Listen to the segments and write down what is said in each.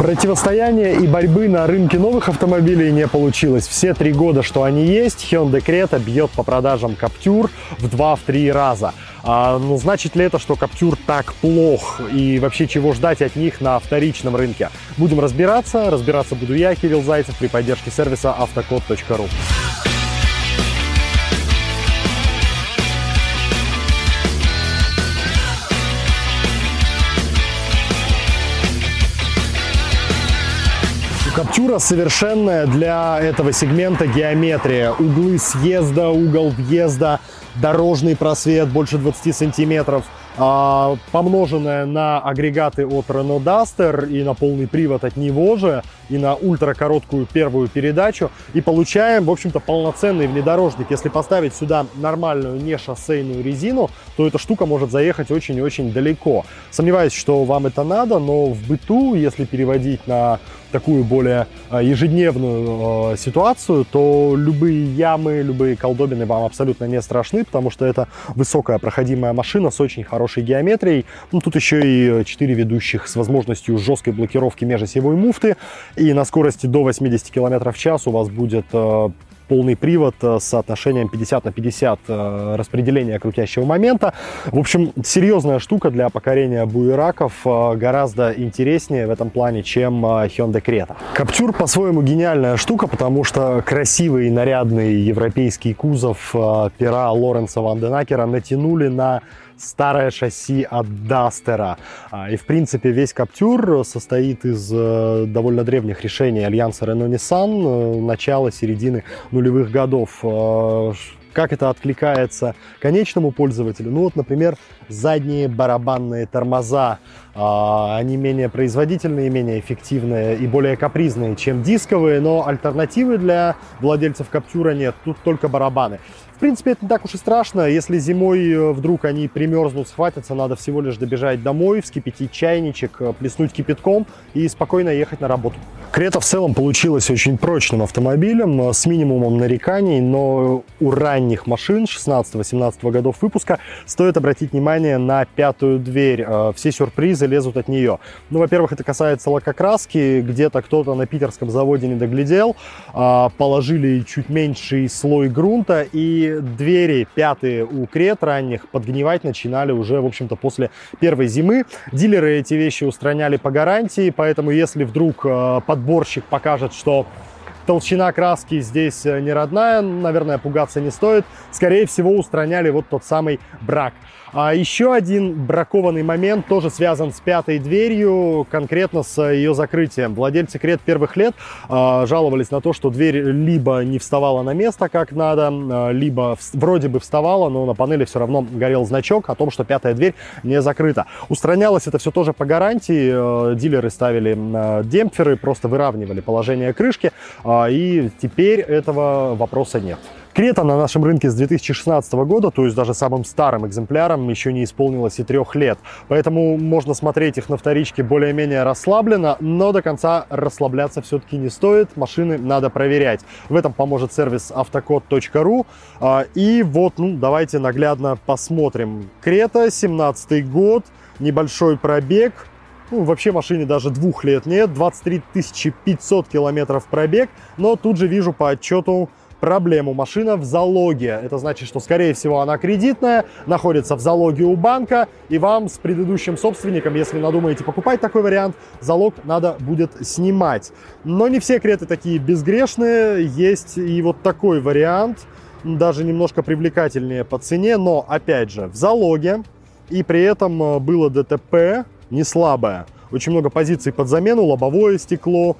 Противостояние и борьбы на рынке новых автомобилей не получилось. Все три года, что они есть, Hyundai Creta бьет по продажам Captur в 2-3 раза. А, ну, значит ли это, что Captur так плох? И вообще, чего ждать от них на вторичном рынке? Будем разбираться. Разбираться буду я, Кирилл Зайцев, при поддержке сервиса автокод.ру. Каптюра совершенная для этого сегмента геометрия. Углы съезда, угол въезда, дорожный просвет больше 20 сантиметров – а, помноженное на агрегаты от Renault Duster и на полный привод от него же, и на ультракороткую первую передачу, и получаем, в общем-то, полноценный внедорожник. Если поставить сюда нормальную не шоссейную резину, то эта штука может заехать очень и очень далеко. Сомневаюсь, что вам это надо, но в быту, если переводить на такую более а, ежедневную э, ситуацию, то любые ямы, любые колдобины вам абсолютно не страшны, потому что это высокая проходимая машина с очень хорошей геометрией. Ну, тут еще и 4 ведущих с возможностью жесткой блокировки межосевой муфты. И на скорости до 80 км в час у вас будет э, полный привод э, с соотношением 50 на 50 э, распределения крутящего момента. В общем, серьезная штука для покорения буераков, гораздо интереснее в этом плане, чем Hyundai Creta. Каптюр по-своему гениальная штука, потому что красивый, нарядный европейский кузов пера Лоренса Ванденакера натянули на старое шасси от Дастера. И, в принципе, весь Каптюр состоит из э, довольно древних решений альянса Renault-Nissan э, начала, середины нулевых годов. Э, как это откликается конечному пользователю? Ну вот, например, задние барабанные тормоза. Они менее производительные, менее эффективные и более капризные, чем дисковые, но альтернативы для владельцев Каптюра нет. Тут только барабаны. В принципе, это не так уж и страшно. Если зимой э, вдруг они примерзнут, схватятся, надо всего лишь добежать домой, вскипятить чайничек, э, плеснуть кипятком и спокойно ехать на работу. Крета в целом получилась очень прочным автомобилем э, с минимумом нареканий, но у ранних машин 16-18 годов выпуска стоит обратить внимание на пятую дверь. Все сюрпризы лезут от нее. Ну, во-первых, это касается лакокраски. Где-то кто-то на питерском заводе не доглядел, положили чуть меньший слой грунта и двери пятые у крет ранних подгнивать начинали уже, в общем-то, после первой зимы. Дилеры эти вещи устраняли по гарантии, поэтому если вдруг э, подборщик покажет, что толщина краски здесь э, не родная, наверное, пугаться не стоит. Скорее всего, устраняли вот тот самый брак. А еще один бракованный момент тоже связан с пятой дверью, конкретно с ее закрытием. Владельцы крет первых лет э, жаловались на то, что дверь либо не вставала на место как надо, э, либо в, вроде бы вставала, но на панели все равно горел значок о том, что пятая дверь не закрыта. Устранялось это все тоже по гарантии. Э, дилеры ставили э, демпферы, просто выравнивали положение крышки, э, и теперь этого вопроса нет. Крета на нашем рынке с 2016 года, то есть даже самым старым экземпляром еще не исполнилось и трех лет. Поэтому можно смотреть их на вторичке более-менее расслабленно, но до конца расслабляться все-таки не стоит. Машины надо проверять. В этом поможет сервис автокод.ру. А, и вот, ну, давайте наглядно посмотрим. Крета, 17 год, небольшой пробег, ну, вообще машине даже двух лет нет, 23 500 километров пробег, но тут же вижу по отчету проблему. Машина в залоге. Это значит, что, скорее всего, она кредитная, находится в залоге у банка, и вам с предыдущим собственником, если надумаете покупать такой вариант, залог надо будет снимать. Но не все креты такие безгрешные. Есть и вот такой вариант, даже немножко привлекательнее по цене, но, опять же, в залоге, и при этом э, было ДТП не слабое. Очень много позиций под замену, лобовое стекло,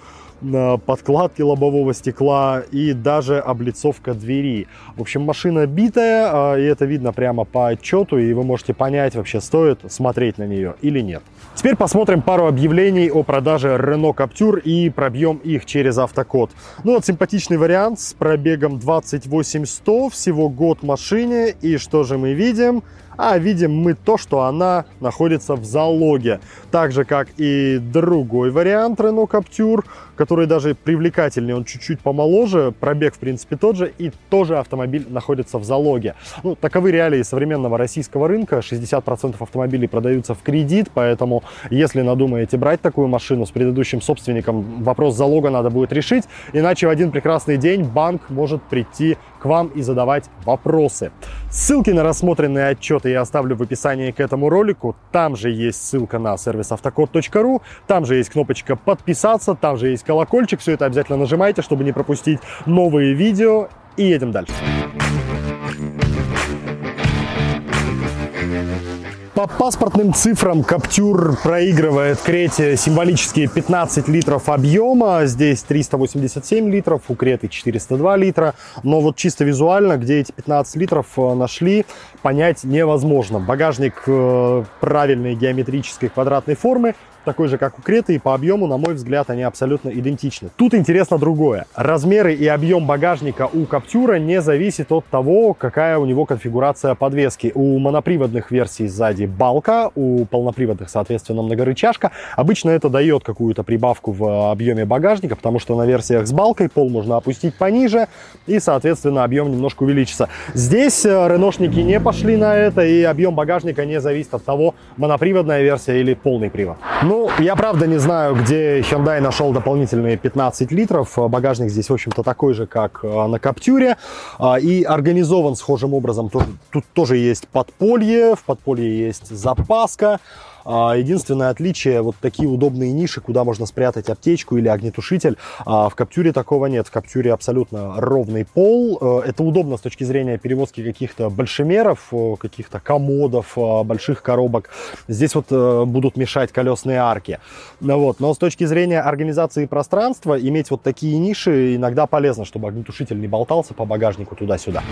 подкладки лобового стекла и даже облицовка двери. В общем, машина битая, а, и это видно прямо по отчету, и вы можете понять, вообще стоит смотреть на нее или нет. Теперь посмотрим пару объявлений о продаже Renault Captur и пробьем их через автокод. Ну вот симпатичный вариант с пробегом 28100, всего год машине, и что же мы видим? А видим мы то, что она находится в залоге. Так же, как и другой вариант Renault Captur, который даже привлекательнее, он чуть-чуть помоложе, пробег, в принципе, тот же, и тоже автомобиль находится в залоге. Ну, таковы реалии современного российского рынка. 60% автомобилей продаются в кредит, поэтому, если надумаете брать такую машину с предыдущим собственником, вопрос залога надо будет решить, иначе в один прекрасный день банк может прийти к вам и задавать вопросы. Ссылки на рассмотренные отчеты я оставлю в описании к этому ролику. Там же есть ссылка на сервис автокод.ру, там же есть кнопочка подписаться, там же есть колокольчик, все это обязательно нажимайте, чтобы не пропустить новые видео. И едем дальше. По паспортным цифрам Каптюр проигрывает Крете символические 15 литров объема. Здесь 387 литров, у Креты 402 литра. Но вот чисто визуально, где эти 15 литров э, нашли, понять невозможно. Багажник э, правильной геометрической квадратной формы, такой же, как у Креты, и по объему, на мой взгляд, они абсолютно идентичны. Тут интересно другое. Размеры и объем багажника у Каптюра не зависит от того, какая у него конфигурация подвески. У моноприводных версий сзади балка, у полноприводных, соответственно, многорычажка. Обычно это дает какую-то прибавку в объеме багажника, потому что на версиях с балкой пол можно опустить пониже, и, соответственно, объем немножко увеличится. Здесь э, реношники не пошли на это, и объем багажника не зависит от того, моноприводная версия или полный привод. Ну, я правда не знаю, где Hyundai нашел дополнительные 15 литров. Багажник здесь, в общем-то, такой же, как э, на Каптюре. А, и организован схожим образом. Тут тоже есть подполье, в подполье есть запаска. А, единственное отличие, вот такие удобные ниши, куда можно спрятать аптечку или огнетушитель. А, в Каптюре такого нет. В Каптюре абсолютно ровный пол. Э, это удобно с точки зрения перевозки каких-то большемеров, э, каких-то комодов, э, больших коробок. Здесь вот будут мешать колесные арки. Ну вот. Но с точки зрения организации пространства, иметь вот такие ниши иногда полезно, чтобы огнетушитель не болтался по багажнику туда-сюда.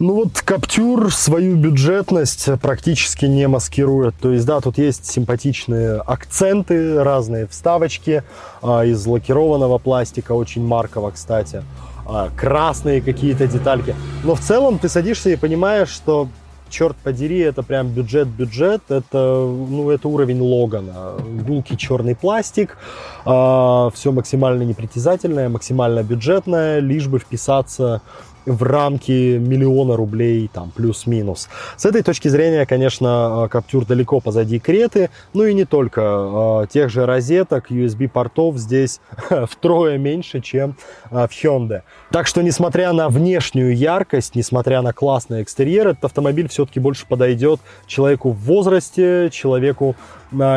Ну вот Каптюр свою бюджетность практически не маскирует. То есть, да, тут есть симпатичные акценты, разные вставочки а, из лакированного пластика, очень марково, кстати. А, красные какие-то детальки. Но в целом ты садишься и понимаешь, что черт подери, это прям бюджет-бюджет, это, ну, это уровень Логана. Гулкий черный пластик, э, все максимально непритязательное, максимально бюджетное, лишь бы вписаться в рамки миллиона рублей, там, плюс-минус. С этой точки зрения, конечно, Каптюр далеко позади Креты, ну и не только. А, тех же розеток, USB-портов здесь втрое меньше, чем а, в Hyundai. Так что, несмотря на внешнюю яркость, несмотря на классный экстерьер, этот автомобиль все-таки больше подойдет человеку в возрасте, человеку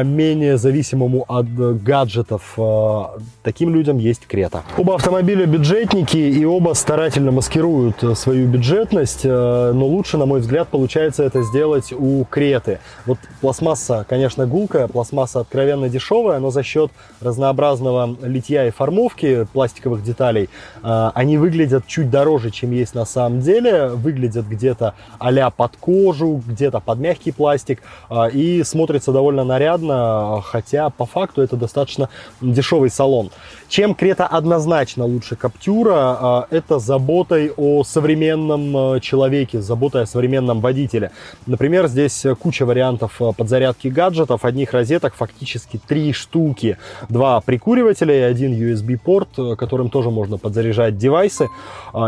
менее зависимому от гаджетов. А, таким людям есть Крета. Оба автомобиля бюджетники и оба старательно маскируют э, свою бюджетность, э, но лучше, на мой взгляд, получается это сделать у Креты. Вот пластмасса, конечно, гулкая, пластмасса откровенно дешевая, но за счет разнообразного литья и формовки пластиковых деталей э, они выглядят чуть дороже, чем есть на самом деле. Выглядят где-то а под кожу, где-то под мягкий пластик и смотрятся довольно нарядно нарядно, хотя по факту это достаточно дешевый салон. Чем Крета однозначно лучше Каптюра, а, это заботой о современном а, человеке, заботой о современном водителе. Например, здесь куча вариантов а, подзарядки гаджетов, одних розеток фактически три штуки. Два прикуривателя и один USB-порт, которым тоже можно подзаряжать девайсы.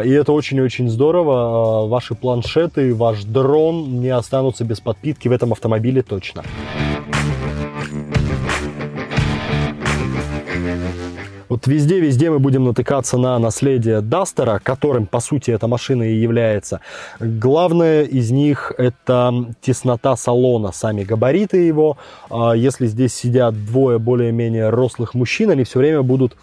И это очень-очень здорово. Ваши планшеты, ваш дрон не останутся без подпитки в этом автомобиле точно. Вот везде-везде мы будем натыкаться на наследие Дастера, которым, по сути, эта машина и является. Главное из них это теснота салона, сами габариты его. А если здесь сидят двое более-менее рослых мужчин, они все время будут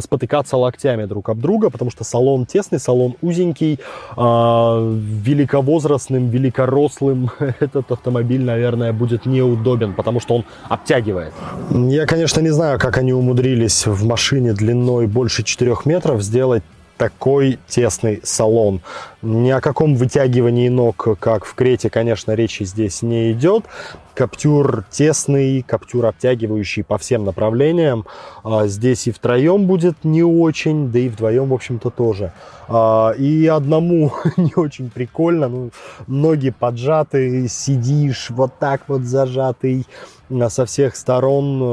спотыкаться локтями друг об друга, потому что салон тесный, салон узенький, э, великовозрастным, великорослым этот автомобиль, наверное, будет неудобен, потому что он обтягивает. Я, конечно, не знаю, как они умудрились в машине длиной больше 4 метров сделать такой тесный салон. Ни о каком вытягивании ног, как в Крете, конечно, речи здесь не идет. Каптюр тесный, каптюр обтягивающий по всем направлениям. А, здесь и втроем будет не очень, да и вдвоем, в общем-то, тоже. А, и одному не очень прикольно. Ну, ноги поджаты, сидишь вот так вот зажатый со всех сторон. Э,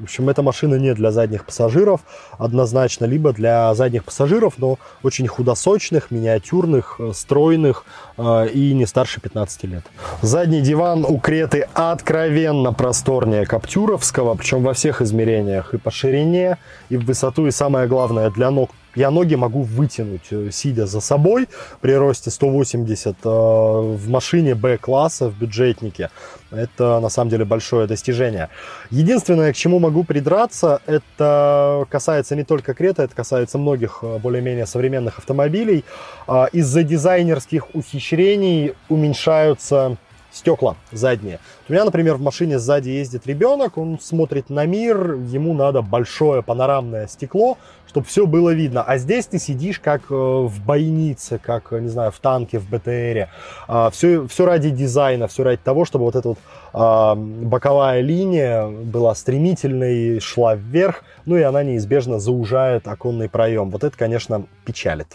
в общем, эта машина не для задних пассажиров однозначно, либо для задних пассажиров, но очень худосочных, миниатюрных, э, стройных э, и не старше 15 лет. Задний диван у Креты откровенно просторнее Каптюровского, причем во всех измерениях, и по ширине, и в высоту, и самое главное, для ног я ноги могу вытянуть, э, сидя за собой при росте 180 э, в машине Б-класса, в бюджетнике. Это на самом деле большое достижение. Единственное, к чему могу придраться, это касается не только Крета, это касается многих э, более-менее современных автомобилей. Из-за дизайнерских ухищрений уменьшаются стекла задние. У меня, например, в машине сзади ездит ребенок, он смотрит на мир, ему надо большое панорамное стекло, чтобы все было видно. А здесь ты сидишь как э, в бойнице, как, не знаю, в танке, в БТРе. Все, все ради дизайна, все ради того, чтобы вот эта вот а, боковая линия была стремительной, шла вверх, ну и она неизбежно заужает оконный проем. Вот это, конечно, печалит.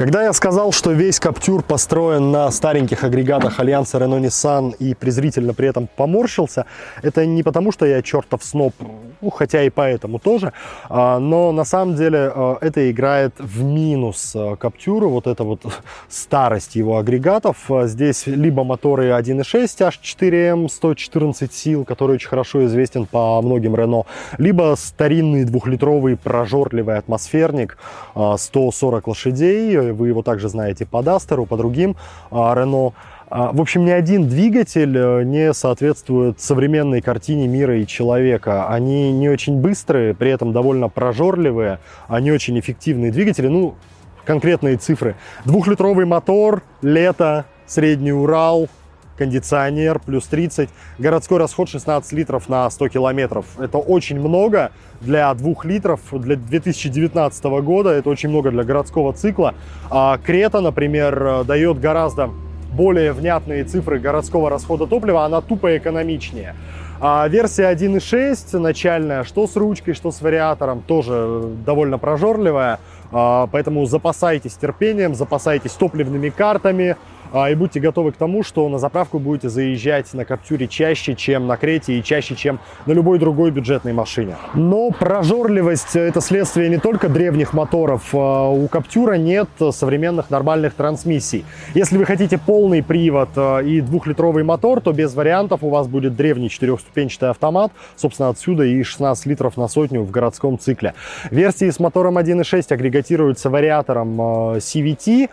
Когда я сказал, что весь Каптюр построен на стареньких агрегатах Альянса Renault-Nissan и презрительно при этом поморщился, это не потому, что я чертов сноб, ну, хотя и поэтому тоже, а, но на самом деле а, это играет в минус а, Каптюру, вот эта вот старость его агрегатов. Здесь либо моторы 1.6 H4M 114 сил, который очень хорошо известен по многим Renault, либо старинный двухлитровый прожорливый атмосферник 140 лошадей, вы его также знаете по Дастеру, по другим Renault. А, в общем, ни один двигатель э, не соответствует современной картине мира и человека. Они не очень быстрые, при этом довольно прожорливые, они очень эффективные двигатели. Ну, конкретные цифры. Двухлитровый мотор, лето, средний Урал, кондиционер, плюс 30. Городской расход 16 литров на 100 километров. Это очень много для 2 литров, для 2019 года. Это очень много для городского цикла. А Крета, например, э, дает гораздо более внятные цифры городского расхода топлива, она тупо экономичнее. А версия 1.6 начальная, что с ручкой, что с вариатором, тоже довольно прожорливая. А, поэтому запасайтесь терпением, запасайтесь топливными картами, и будьте готовы к тому, что на заправку будете заезжать на Каптюре чаще, чем на Крете и чаще, чем на любой другой бюджетной машине. Но прожорливость – это следствие не только древних моторов. А, у Каптюра нет современных нормальных трансмиссий. Если вы хотите полный привод а, и двухлитровый мотор, то без вариантов у вас будет древний четырехступенчатый автомат. Собственно, отсюда и 16 литров на сотню в городском цикле. Версии с мотором 1.6 агрегатируются вариатором CVT.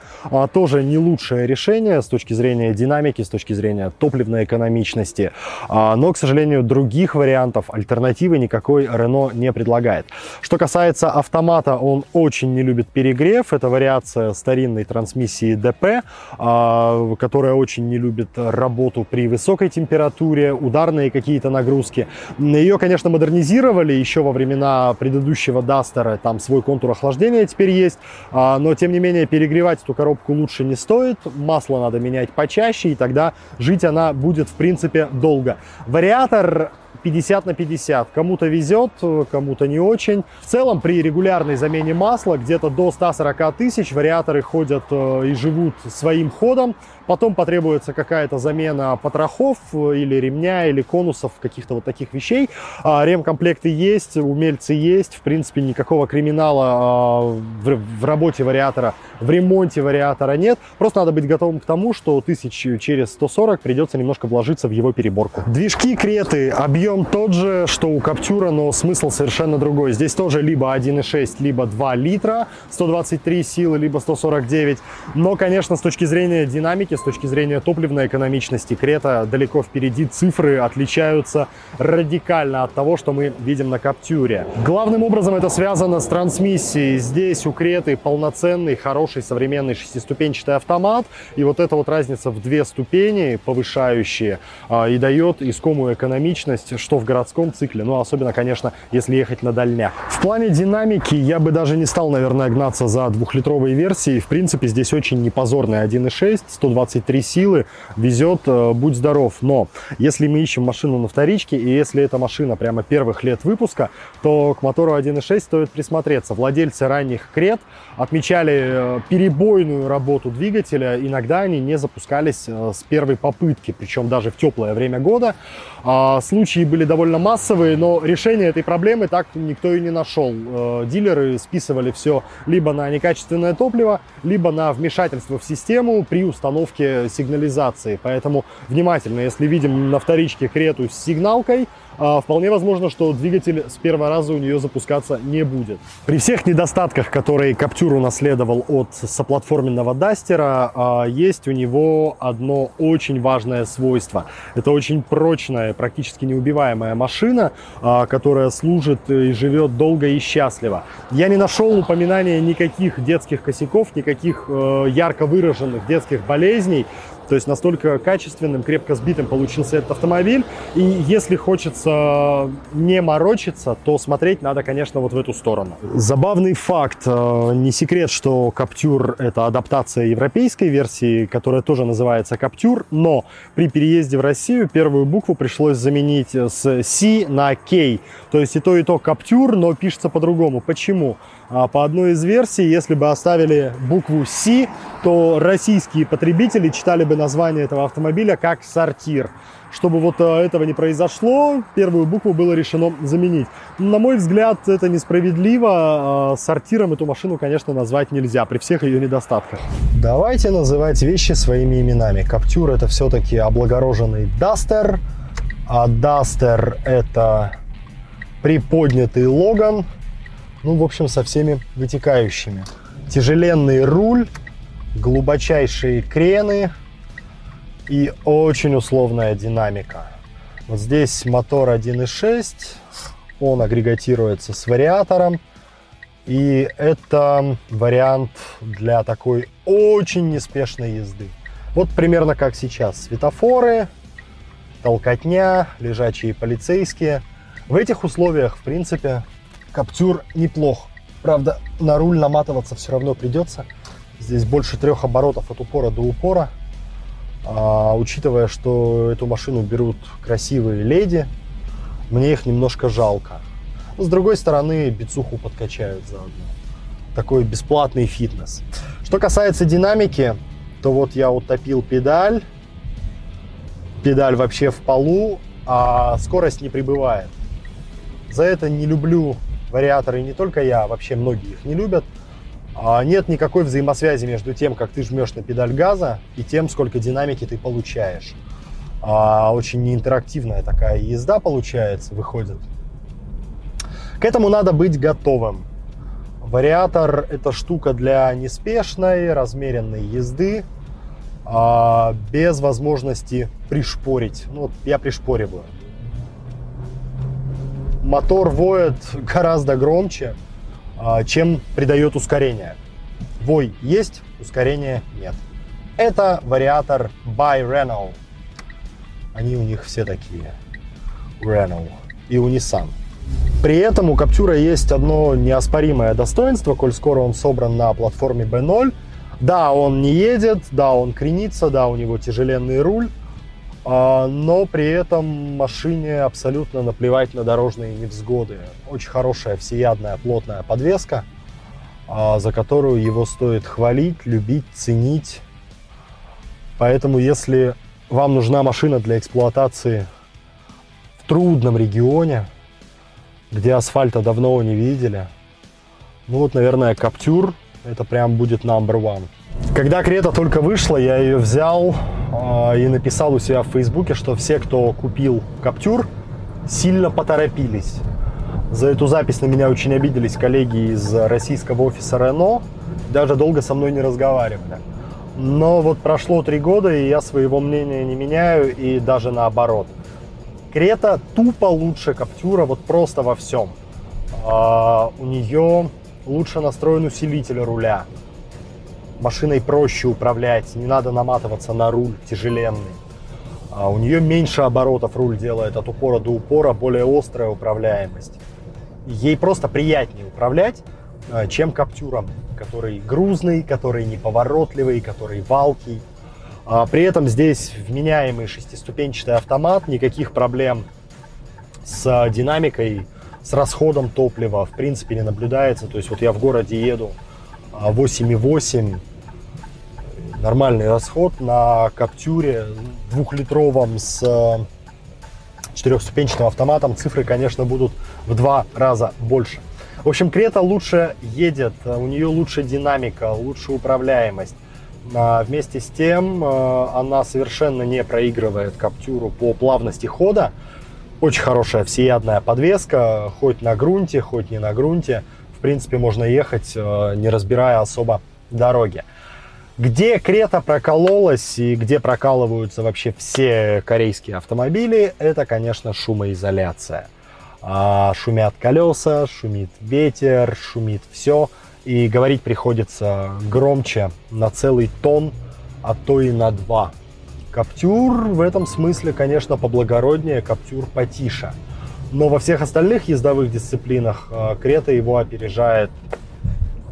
Тоже не лучшее решение решение с точки зрения динамики, с точки зрения топливной экономичности. А, но, к сожалению, других вариантов, альтернативы никакой Renault не предлагает. Что касается автомата, он очень не любит перегрев. Это вариация старинной трансмиссии DP, а, которая очень не любит работу при высокой температуре, ударные какие-то нагрузки. Ее, конечно, модернизировали еще во времена предыдущего Дастера. Там свой контур охлаждения теперь есть. А, но, тем не менее, перегревать эту коробку лучше не стоит. Масло надо менять почаще, и тогда жить она будет, в принципе, долго. Вариатор 50 на 50. Кому-то везет, кому-то не очень. В целом, при регулярной замене масла, где-то до 140 тысяч, вариаторы ходят э, и живут своим ходом. Потом потребуется какая-то замена потрохов э, или ремня, или конусов, каких-то вот таких вещей. А, ремкомплекты есть, умельцы есть. В принципе, никакого криминала а, в работе вариатора, в ремонте вариатора нет. Просто надо быть готовым к тому, что тысяч через 140 придется немножко вложиться в его переборку. Движки Креты, объем тот же, что у Каптюра, но смысл совершенно другой. Здесь тоже либо 1,6, либо 2 литра, 123 силы, либо 149. Но, конечно, с точки зрения динамики, с точки зрения топливной экономичности Крета далеко впереди. Цифры отличаются радикально от того, что мы видим на Каптюре. Главным образом это связано с трансмиссией. Здесь у Креты полноценный, хороший, современный шестиступенчатый автомат. И вот эта вот разница в две ступени повышающие а, и дает искомую экономичность что в городском цикле, ну, особенно, конечно, если ехать на дальнях. В плане динамики я бы даже не стал, наверное, гнаться за двухлитровой версией. В принципе, здесь очень непозорный 1.6, 123 силы, везет, э, будь здоров. Но если мы ищем машину на вторичке, и если эта машина прямо первых лет выпуска, то к мотору 1.6 стоит присмотреться. Владельцы ранних крет отмечали э, перебойную работу двигателя, иногда они не запускались э, с первой попытки, причем даже в теплое время года. А, случаи были довольно массовые, но решение этой проблемы так никто и не нашел. Дилеры списывали все либо на некачественное топливо, либо на вмешательство в систему при установке сигнализации. Поэтому внимательно, если видим на вторичке крету с сигналкой, а, вполне возможно, что двигатель с первого раза у нее запускаться не будет. При всех недостатках, которые Captur унаследовал от соплатформенного Дастера, а, есть у него одно очень важное свойство. Это очень прочная, практически неубиваемая машина, а, которая служит и живет долго и счастливо. Я не нашел упоминания никаких детских косяков, никаких э, ярко выраженных детских болезней. То есть настолько качественным, крепко сбитым получился этот автомобиль. И если хочется не морочиться, то смотреть надо, конечно, вот в эту сторону. Забавный факт. Э, не секрет, что Captur — это адаптация европейской версии, которая тоже называется Captur, но при переезде в Россию первую букву пришлось заменить с C на K. То есть и то, и то Captur, но пишется по-другому. Почему? А по одной из версий, если бы оставили букву C, то российские потребители читали бы название этого автомобиля как «Сортир». Чтобы вот э, этого не произошло, первую букву было решено заменить. На мой взгляд, это несправедливо. А сортиром эту машину, конечно, назвать нельзя при всех ее недостатках. Давайте называть вещи своими именами. Каптюр это все-таки облагороженный Дастер, а Дастер это приподнятый Логан, ну, в общем, со всеми вытекающими. Тяжеленный руль, глубочайшие крены и очень условная динамика. Вот здесь мотор 1.6, он агрегатируется с вариатором. И это вариант для такой очень неспешной езды. Вот примерно как сейчас. Светофоры, толкотня, лежачие полицейские. В этих условиях, в принципе, Каптюр неплох. Правда, на руль наматываться все равно придется. Здесь больше трех оборотов от упора до упора. А, учитывая, что эту машину берут красивые леди, мне их немножко жалко. Но, с другой стороны, бицуху подкачают заодно. Такой бесплатный фитнес. Что касается динамики, то вот я утопил педаль. Педаль вообще в полу, а скорость не прибывает. За это не люблю вариаторы, не только я, а вообще многие их не любят, а нет никакой взаимосвязи между тем, как ты жмешь на педаль газа, и тем, сколько динамики ты получаешь. А очень неинтерактивная такая езда получается, выходит. К этому надо быть готовым. Вариатор – это штука для неспешной, размеренной езды, без возможности пришпорить. Ну, вот я пришпориваю мотор воет гораздо громче, а, чем придает ускорение. Вой есть, ускорения нет. Это вариатор by Renault. Они у них все такие. Renault. И у Nissan. При этом у Каптюра есть одно неоспоримое достоинство, коль скоро он собран на платформе B0. Да, он не едет, да, он кренится, да, у него тяжеленный руль, но при этом машине абсолютно наплевать на дорожные невзгоды. Очень хорошая, всеядная, плотная подвеска, а, за которую его стоит хвалить, любить, ценить. Поэтому, если вам нужна машина для эксплуатации в трудном регионе, где асфальта давно не видели, ну вот, наверное, Каптюр это прям будет number one. Когда Крета только вышла, я ее взял и написал у себя в Фейсбуке, что все, кто купил Каптюр, сильно поторопились. За эту запись на меня очень обиделись коллеги из российского офиса Рено, даже долго со мной не разговаривали. Но вот прошло три года, и я своего мнения не меняю, и даже наоборот. Крета тупо лучше Каптюра, вот просто во всем. А, у нее лучше настроен усилитель руля, машиной проще управлять, не надо наматываться на руль тяжеленный. А у нее меньше оборотов руль делает от упора до упора, более острая управляемость. Ей просто приятнее управлять, а, чем Каптюром, который грузный, который неповоротливый, который валкий. А при этом здесь вменяемый шестиступенчатый автомат, никаких проблем с динамикой, с расходом топлива в принципе не наблюдается. То есть вот я в городе еду 8,8, а, нормальный расход на Каптюре двухлитровом с четырехступенчатым автоматом. Цифры, конечно, будут в два раза больше. В общем, Крета лучше едет, у нее лучше динамика, лучше управляемость. А вместе с тем э, она совершенно не проигрывает Каптюру по плавности хода. Очень хорошая всеядная подвеска, хоть на грунте, хоть не на грунте. В принципе, можно ехать, э, не разбирая особо дороги. Где Крета прокололась и где прокалываются вообще все корейские автомобили, это, конечно, шумоизоляция. А, шумят колеса, шумит ветер, шумит все и говорить приходится громче на целый тон, а то и на два. Каптюр в этом смысле, конечно, поблагороднее, Каптюр потише. Но во всех остальных ездовых дисциплинах э, Крета его опережает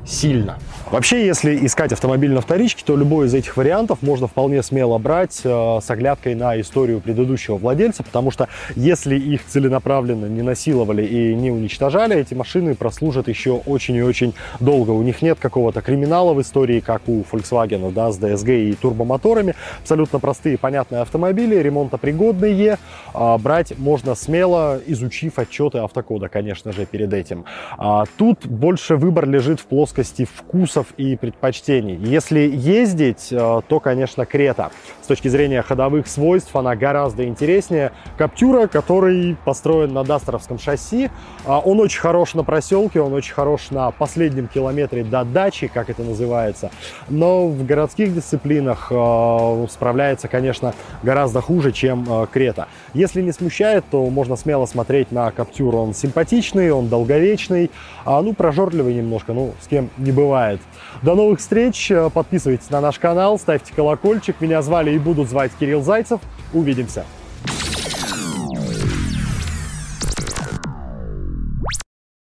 сильно. Вообще, если искать автомобиль на вторичке, то любой из этих вариантов можно вполне смело брать э, с оглядкой на историю предыдущего владельца, потому что если их целенаправленно не насиловали и не уничтожали, эти машины прослужат еще очень и очень долго. У них нет какого-то криминала в истории, как у Volkswagen, да, с DSG и турбомоторами. Абсолютно простые, понятные автомобили, ремонтопригодные. Э, брать можно смело, изучив отчеты автокода, конечно же, перед этим. А тут больше выбор лежит в плоскости вкуса вкусов и предпочтений. Если ездить, э, то, конечно, Крета. С точки зрения ходовых свойств она гораздо интереснее Каптюра, который построен на дастеровском шасси. А, он очень хорош на проселке, он очень хорош на последнем километре до дачи, как это называется. Но в городских дисциплинах э, справляется, конечно, гораздо хуже, чем э, Крета. Если не смущает, то можно смело смотреть на Каптюр. Он симпатичный, он долговечный, а, ну, прожорливый немножко, ну, с кем не бывает. До новых встреч, подписывайтесь на наш канал, ставьте колокольчик. Меня звали и будут звать Кирилл Зайцев. Увидимся!